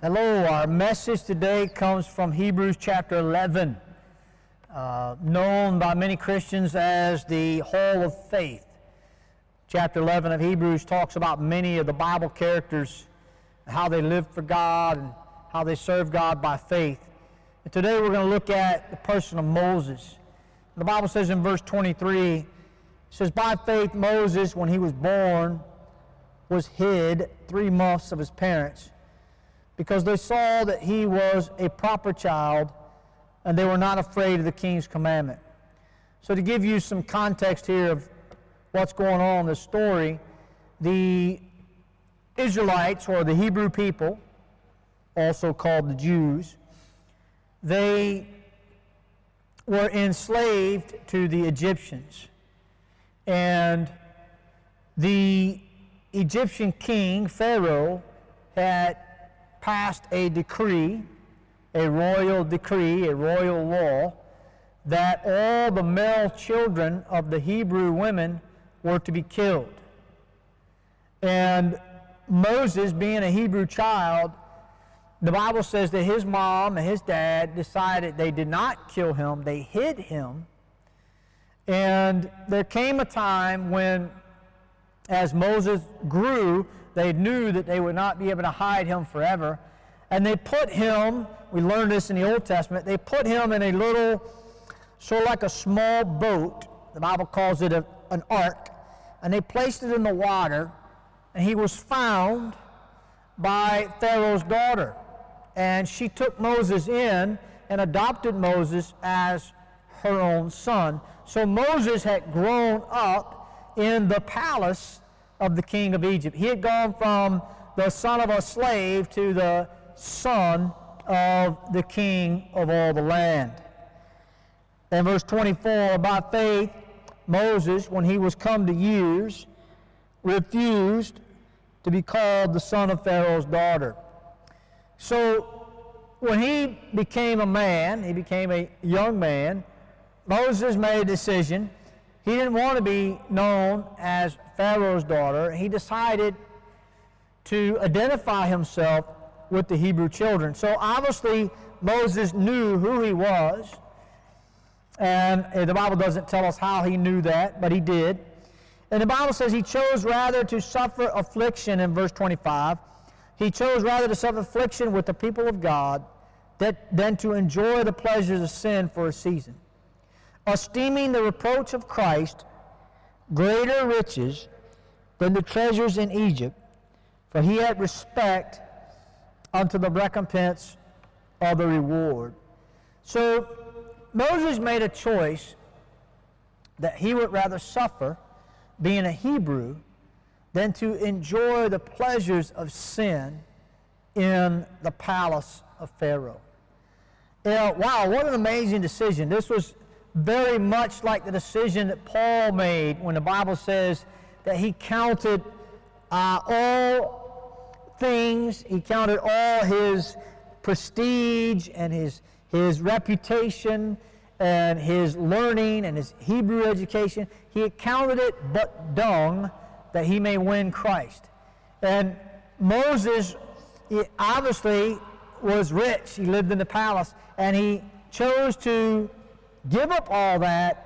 Hello, our message today comes from Hebrews chapter 11, uh, known by many Christians as the Hall of Faith. Chapter 11 of Hebrews talks about many of the Bible characters, how they lived for God and how they served God by faith. And today we're going to look at the person of Moses. The Bible says in verse 23, it says, By faith Moses, when he was born, was hid three months of his parents because they saw that he was a proper child and they were not afraid of the king's commandment. So, to give you some context here of what's going on in this story, the Israelites, or the Hebrew people, also called the Jews, they were enslaved to the Egyptians. And the Egyptian king, Pharaoh, had passed a decree, a royal decree, a royal law, that all the male children of the Hebrew women were to be killed. And Moses, being a Hebrew child, the Bible says that his mom and his dad decided they did not kill him, they hid him. And there came a time when, as Moses grew, they knew that they would not be able to hide him forever. And they put him, we learned this in the Old Testament, they put him in a little, sort of like a small boat. The Bible calls it a, an ark. And they placed it in the water. And he was found by Pharaoh's daughter. And she took Moses in and adopted Moses as her own son. So Moses had grown up in the palace of the king of Egypt. He had gone from the son of a slave to the son of the king of all the land. In verse 24, by faith, Moses, when he was come to years, refused to be called the son of Pharaoh's daughter. So, when he became a man, he became a young man, Moses made a decision he didn't want to be known as Pharaoh's daughter. He decided to identify himself with the Hebrew children. So obviously, Moses knew who he was. And eh, the Bible doesn't tell us how he knew that, but he did. And the Bible says he chose rather to suffer affliction in verse 25. He chose rather to suffer affliction with the people of God that, than to enjoy the pleasures of sin for a season esteeming the reproach of Christ greater riches than the treasures in Egypt, for he had respect unto the recompense of the reward. So Moses made a choice that he would rather suffer being a Hebrew than to enjoy the pleasures of sin in the palace of Pharaoh. You wow, what an amazing decision. This was very much like the decision that Paul made when the Bible says that he counted uh, all things, he counted all his prestige and his, his reputation and his learning and his Hebrew education. He counted it but dung that he may win Christ. And Moses obviously was rich. He lived in the palace and he chose to give up all that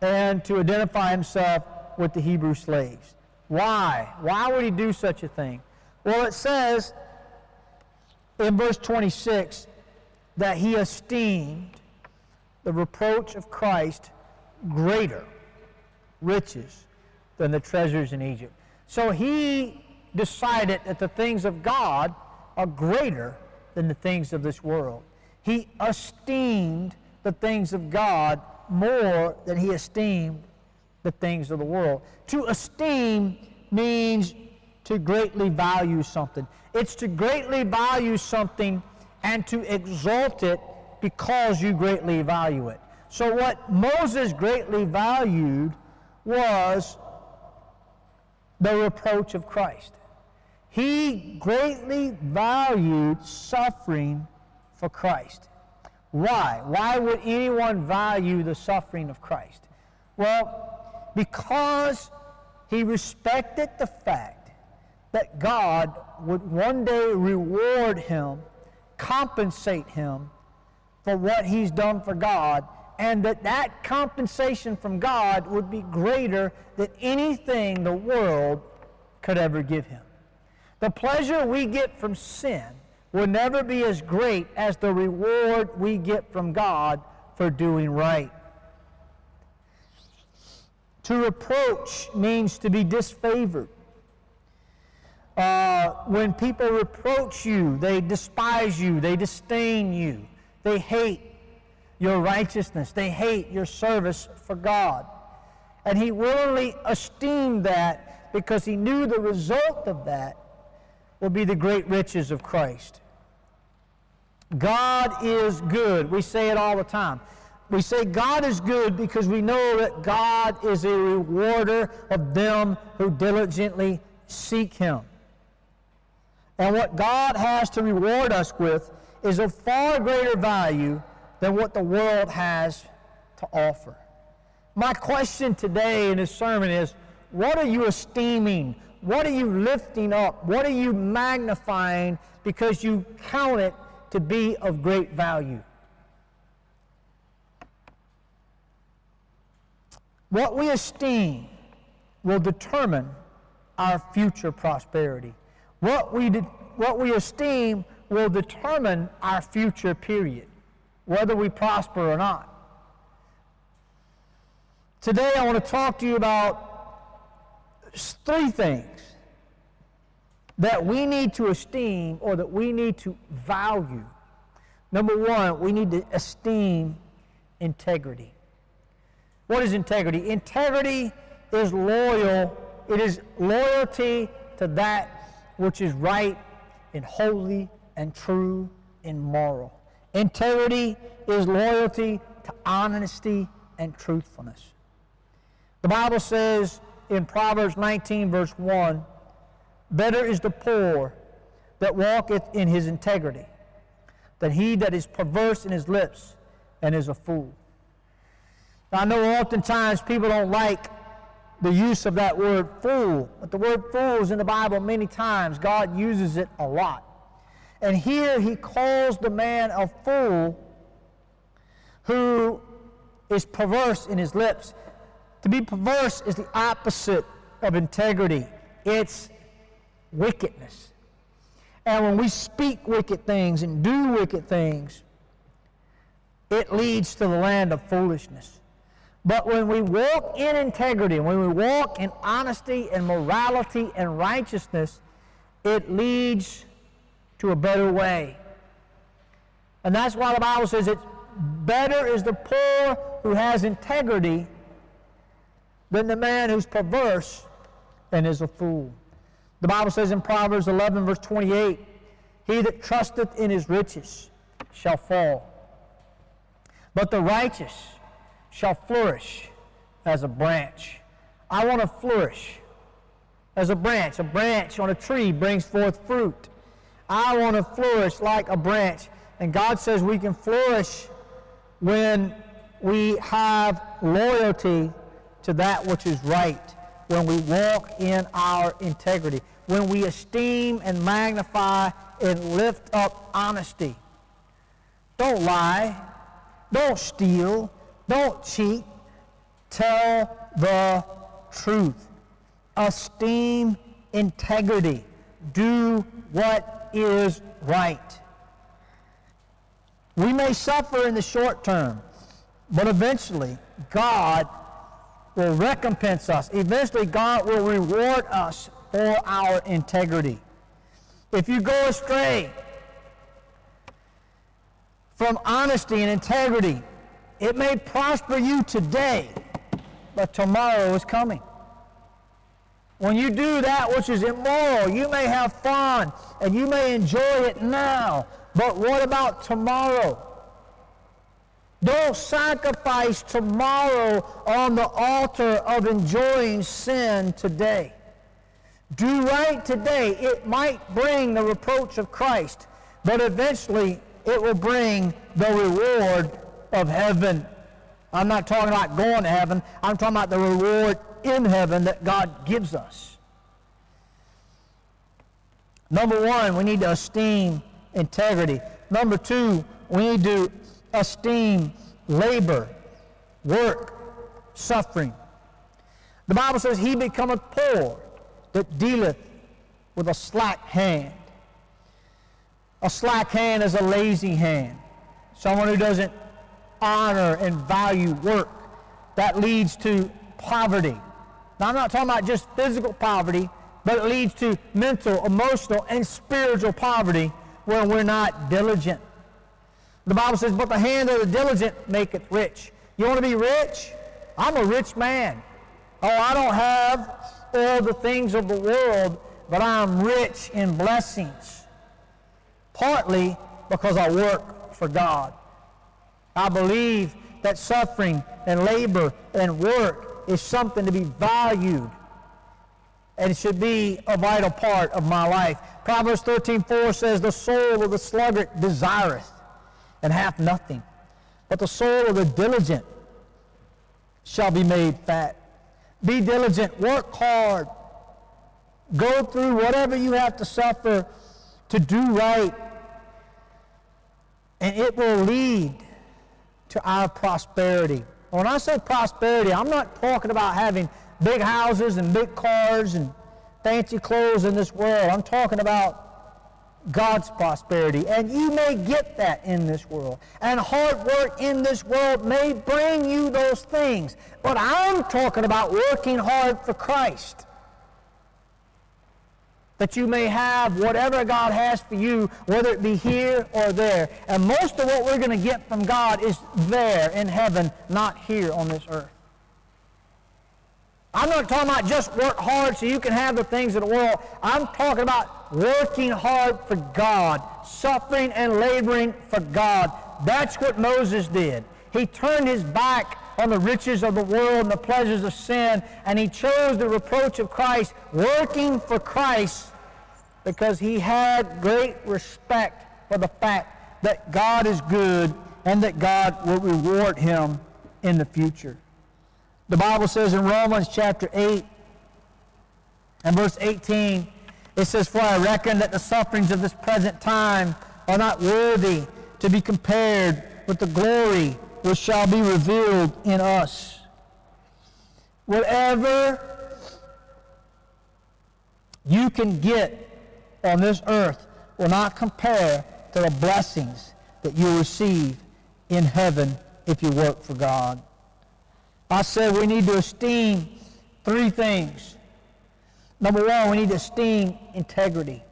and to identify himself with the Hebrew slaves. Why? Why would he do such a thing? Well, it says in verse 26 that he esteemed the reproach of Christ greater riches than the treasures in Egypt. So he decided that the things of God are greater than the things of this world. He esteemed the things of God more than he esteemed the things of the world. To esteem means to greatly value something. It's to greatly value something and to exalt it because you greatly value it. So, what Moses greatly valued was the reproach of Christ. He greatly valued suffering for Christ. Why? Why would anyone value the suffering of Christ? Well, because he respected the fact that God would one day reward him, compensate him for what he's done for God, and that that compensation from God would be greater than anything the world could ever give him. The pleasure we get from sin will never be as great as the reward we get from God for doing right. To reproach means to be disfavored. Uh, when people reproach you, they despise you, they disdain you, they hate your righteousness, they hate your service for God. And he willingly esteemed that because he knew the result of that would be the great riches of Christ. God is good. We say it all the time. We say God is good because we know that God is a rewarder of them who diligently seek Him. And what God has to reward us with is of far greater value than what the world has to offer. My question today in this sermon is what are you esteeming? What are you lifting up? What are you magnifying because you count it to be of great value? What we esteem will determine our future prosperity. What we, de- what we esteem will determine our future period, whether we prosper or not. Today, I want to talk to you about three things that we need to esteem or that we need to value. Number one, we need to esteem integrity. What is integrity? Integrity is loyal, it is loyalty to that which is right and holy and true and moral. Integrity is loyalty to honesty and truthfulness. The Bible says in Proverbs 19, verse 1 Better is the poor that walketh in his integrity than he that is perverse in his lips and is a fool. I know oftentimes people don't like the use of that word fool, but the word fool is in the Bible many times. God uses it a lot. And here he calls the man a fool who is perverse in his lips. To be perverse is the opposite of integrity. It's wickedness. And when we speak wicked things and do wicked things, it leads to the land of foolishness. But when we walk in integrity, when we walk in honesty and morality and righteousness, it leads to a better way. And that's why the Bible says it's better is the poor who has integrity than the man who's perverse and is a fool. The Bible says in Proverbs 11, verse 28, He that trusteth in his riches shall fall, but the righteous shall flourish as a branch. I want to flourish as a branch. A branch on a tree brings forth fruit. I want to flourish like a branch. And God says we can flourish when we have loyalty to that which is right, when we walk in our integrity when we esteem and magnify and lift up honesty. Don't lie. Don't steal. Don't cheat. Tell the truth. Esteem integrity. Do what is right. We may suffer in the short term, but eventually God will recompense us. Eventually God will reward us for our integrity. If you go astray from honesty and integrity, it may prosper you today, but tomorrow is coming. When you do that which is immoral, you may have fun and you may enjoy it now, but what about tomorrow? Don't sacrifice tomorrow on the altar of enjoying sin today. Do right today. It might bring the reproach of Christ, but eventually it will bring the reward of heaven. I'm not talking about going to heaven. I'm talking about the reward in heaven that God gives us. Number one, we need to esteem integrity. Number two, we need to esteem labor, work, suffering. The Bible says, He becometh poor that dealeth with a slack hand. A slack hand is a lazy hand, someone who doesn't honor and value work. That leads to poverty. Now, I'm not talking about just physical poverty, but it leads to mental, emotional, and spiritual poverty where we're not diligent. The Bible says, But the hand of the diligent maketh rich. You want to be rich? I'm a rich man. Oh, I don't have all the things of the world, but I'm rich in blessings. Partly because I work for God. I believe that suffering and labor and work is something to be valued. And it should be a vital part of my life. Proverbs 13:4 says, The soul of the sluggard desireth and hath nothing, but the soul of the diligent shall be made fat. Be diligent, work hard, go through whatever you have to suffer to do right, and it will lead to our prosperity. When I say prosperity, I'm not talking about having big houses and big cars and fancy clothes in this world. I'm talking about God's prosperity. And you may get that in this world. And hard work in this world may bring you those things. But I'm talking about working hard for Christ. That you may have whatever God has for you, whether it be here or there. And most of what we're going to get from God is there in heaven, not here on this earth. I'm not talking about just work hard so you can have the things of the world. I'm talking about working hard for God, suffering and laboring for God. That's what Moses did. He turned his back on the riches of the world and the pleasures of sin, and he chose the reproach of Christ, working for Christ because he had great respect for the fact that God is good and that God will reward him in the future. The Bible says in Romans chapter 8 and verse 18, it says, For I reckon that the sufferings of this present time are not worthy to be compared with the glory which shall be revealed in us. Whatever you can get on this earth will not compare to the blessings that you receive in heaven if you work for God. I said we need to esteem three things. Number one, we need to esteem integrity.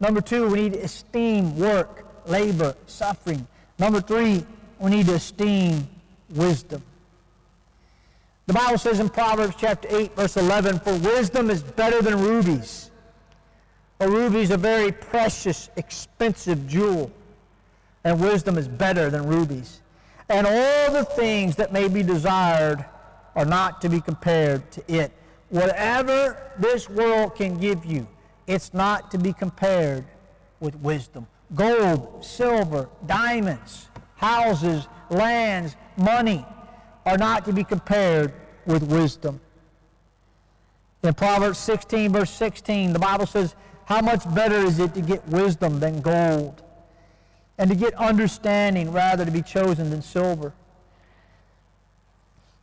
Number two, we need to esteem work, labor, suffering. Number three, we need to esteem wisdom. The Bible says in Proverbs chapter 8, verse 11, For wisdom is better than rubies. A ruby is a very precious, expensive jewel. And wisdom is better than rubies. And all the things that may be desired are not to be compared to it. Whatever this world can give you, it's not to be compared with wisdom. Gold, silver, diamonds, houses, lands, money are not to be compared with wisdom. In Proverbs 16, verse 16, the Bible says, How much better is it to get wisdom than gold, and to get understanding rather to be chosen than silver?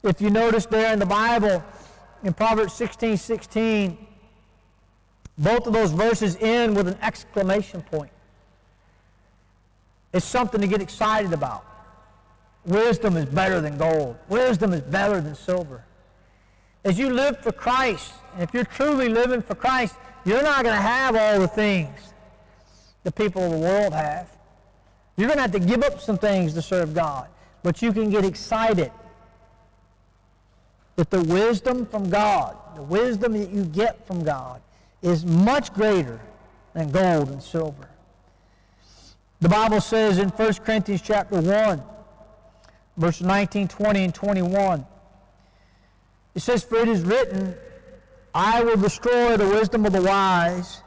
If you notice there in the Bible, in Proverbs 16 16, both of those verses end with an exclamation point. It's something to get excited about. Wisdom is better than gold. Wisdom is better than silver. As you live for Christ, and if you're truly living for Christ, you're not going to have all the things the people of the world have. You're going to have to give up some things to serve God. But you can get excited that the wisdom from God, the wisdom that you get from God, is much greater than gold and silver. The Bible says in 1 Corinthians chapter 1, verses 19, 20, and 21, it says, For it is written, I will destroy the wisdom of the wise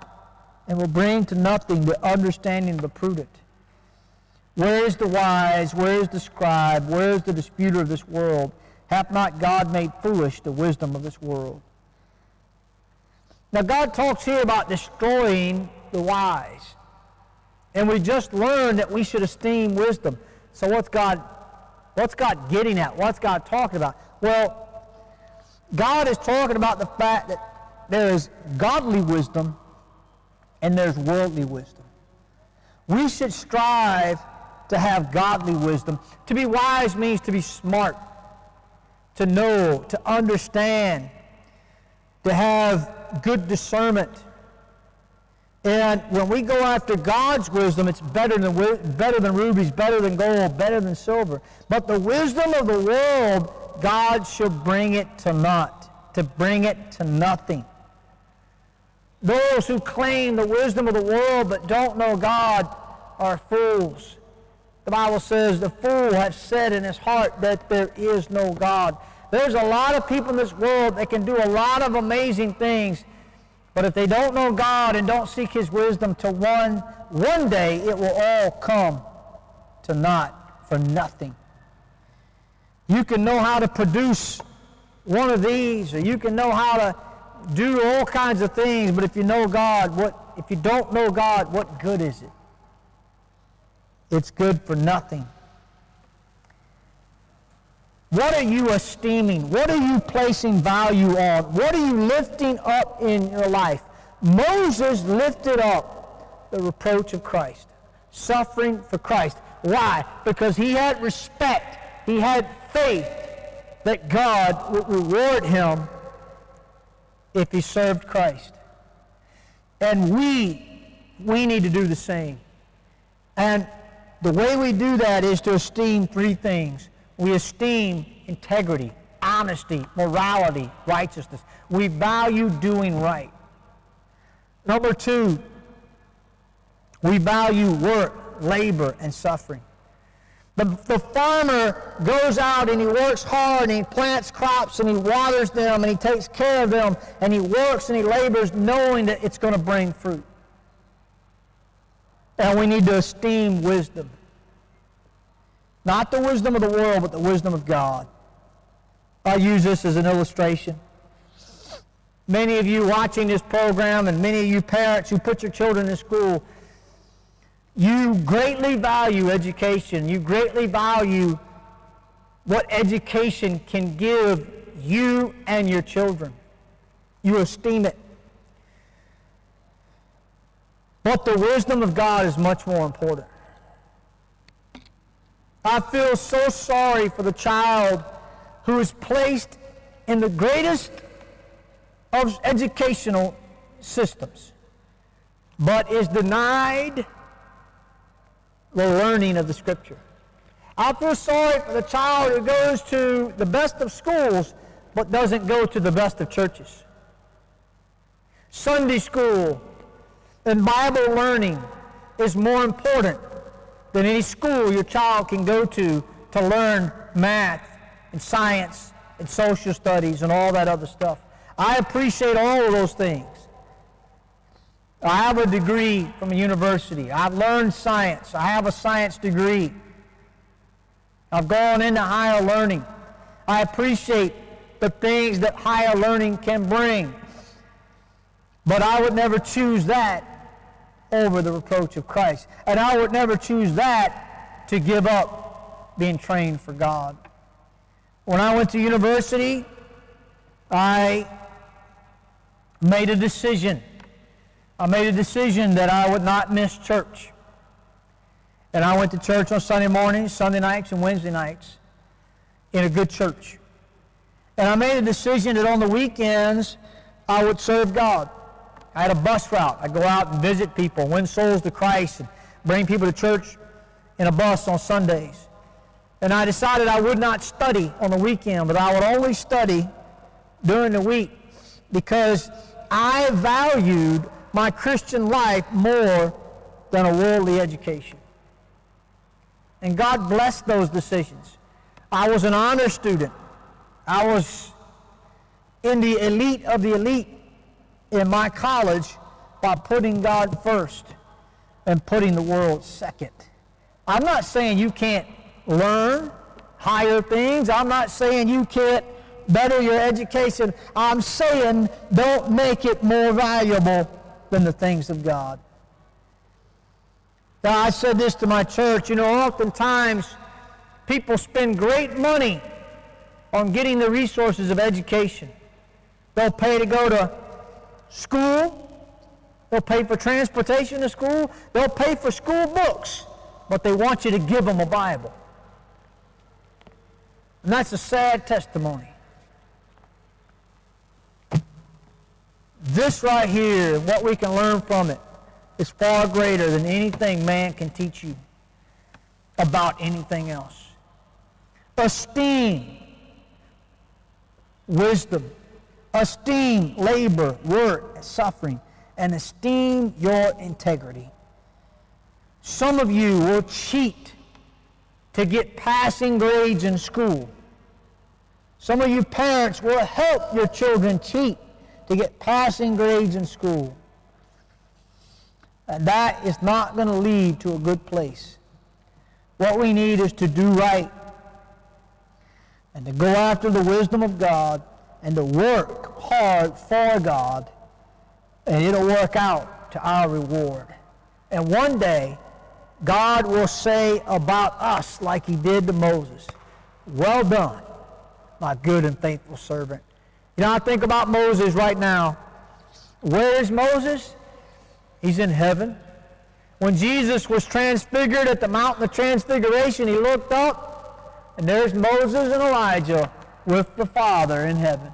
and will bring to nothing the understanding of the prudent. Where is the wise? Where is the scribe? Where is the disputer of this world? Hath not God made foolish the wisdom of this world? Now, God talks here about destroying the wise. And we just learned that we should esteem wisdom. So what's God what's God getting at? What's God talking about? Well, God is talking about the fact that there is godly wisdom and there's worldly wisdom. We should strive to have godly wisdom. To be wise means to be smart, to know, to understand, to have good discernment. And when we go after God's wisdom, it's better than, better than rubies, better than gold, better than silver. But the wisdom of the world, God shall bring it to naught, to bring it to nothing. Those who claim the wisdom of the world but don't know God are fools. The Bible says the fool has said in his heart that there is no God. There's a lot of people in this world that can do a lot of amazing things, but if they don't know God and don't seek his wisdom to one, one day it will all come to naught for nothing. You can know how to produce one of these, or you can know how to do all kinds of things, but if you know God, what if you don't know God, what good is it? It's good for nothing. What are you esteeming? What are you placing value on? What are you lifting up in your life? Moses lifted up the reproach of Christ, suffering for Christ. Why? Because he had respect, he had faith that God would reward him if he served Christ. And we, we need to do the same. And the way we do that is to esteem three things. We esteem integrity, honesty, morality, righteousness. We value doing right. Number two, we value work, labor, and suffering. The, the farmer goes out and he works hard and he plants crops and he waters them and he takes care of them and he works and he labors knowing that it's going to bring fruit. And we need to esteem wisdom. Not the wisdom of the world, but the wisdom of God. I use this as an illustration. Many of you watching this program and many of you parents who put your children in school, you greatly value education. You greatly value what education can give you and your children. You esteem it. But the wisdom of God is much more important. I feel so sorry for the child who is placed in the greatest of educational systems, but is denied the learning of the Scripture. I feel sorry for the child who goes to the best of schools but doesn't go to the best of churches. Sunday school and Bible learning is more important than any school your child can go to to learn math and science and social studies and all that other stuff. I appreciate all of those things. I have a degree from a university. I've learned science. I have a science degree. I've gone into higher learning. I appreciate the things that higher learning can bring. But I would never choose that over the reproach of Christ. And I would never choose that to give up being trained for God. When I went to university, I made a decision I made a decision that I would not miss church. And I went to church on Sunday mornings, Sunday nights, and Wednesday nights in a good church. And I made a decision that on the weekends I would serve God. I had a bus route. I'd go out and visit people, win souls to Christ, and bring people to church in a bus on Sundays. And I decided I would not study on the weekend, but I would only study during the week because I valued my Christian life more than a worldly education. And God blessed those decisions. I was an honor student. I was in the elite of the elite in my college by putting God first and putting the world second. I'm not saying you can't learn higher things. I'm not saying you can't better your education. I'm saying don't make it more valuable than the things of God. Now, I said this to my church, you know, oftentimes people spend great money on getting the resources of education. They'll pay to go to school, they'll pay for transportation to school, they'll pay for school books, but they want you to give them a Bible. And that's a sad testimony. This right here, what we can learn from it, is far greater than anything man can teach you about anything else. Esteem wisdom, esteem labor, work, suffering, and esteem your integrity. Some of you will cheat to get passing grades in school. Some of you parents will help your children cheat to get passing grades in school. And that is not going to lead to a good place. What we need is to do right and to go after the wisdom of God and to work hard for God, and it'll work out to our reward. And one day, God will say about us, like he did to Moses, Well done, my good and faithful servant. You know, I think about Moses right now. Where is Moses? He's in heaven. When Jesus was transfigured at the mountain of transfiguration, he looked up, and there's Moses and Elijah with the Father in heaven.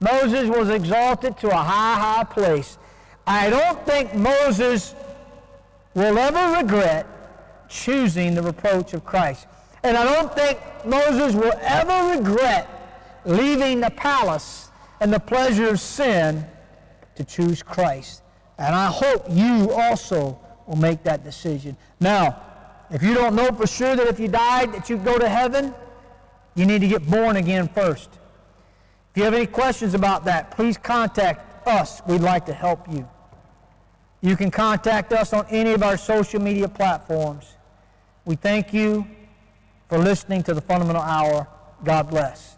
Moses was exalted to a high, high place. I don't think Moses will ever regret choosing the reproach of Christ. And I don't think Moses will ever regret leaving the palace and the pleasure of sin to choose Christ. And I hope you also will make that decision. Now, if you don't know for sure that if you died that you'd go to heaven, you need to get born again first. If you have any questions about that, please contact us. We'd like to help you. You can contact us on any of our social media platforms. We thank you for listening to the Fundamental Hour. God bless.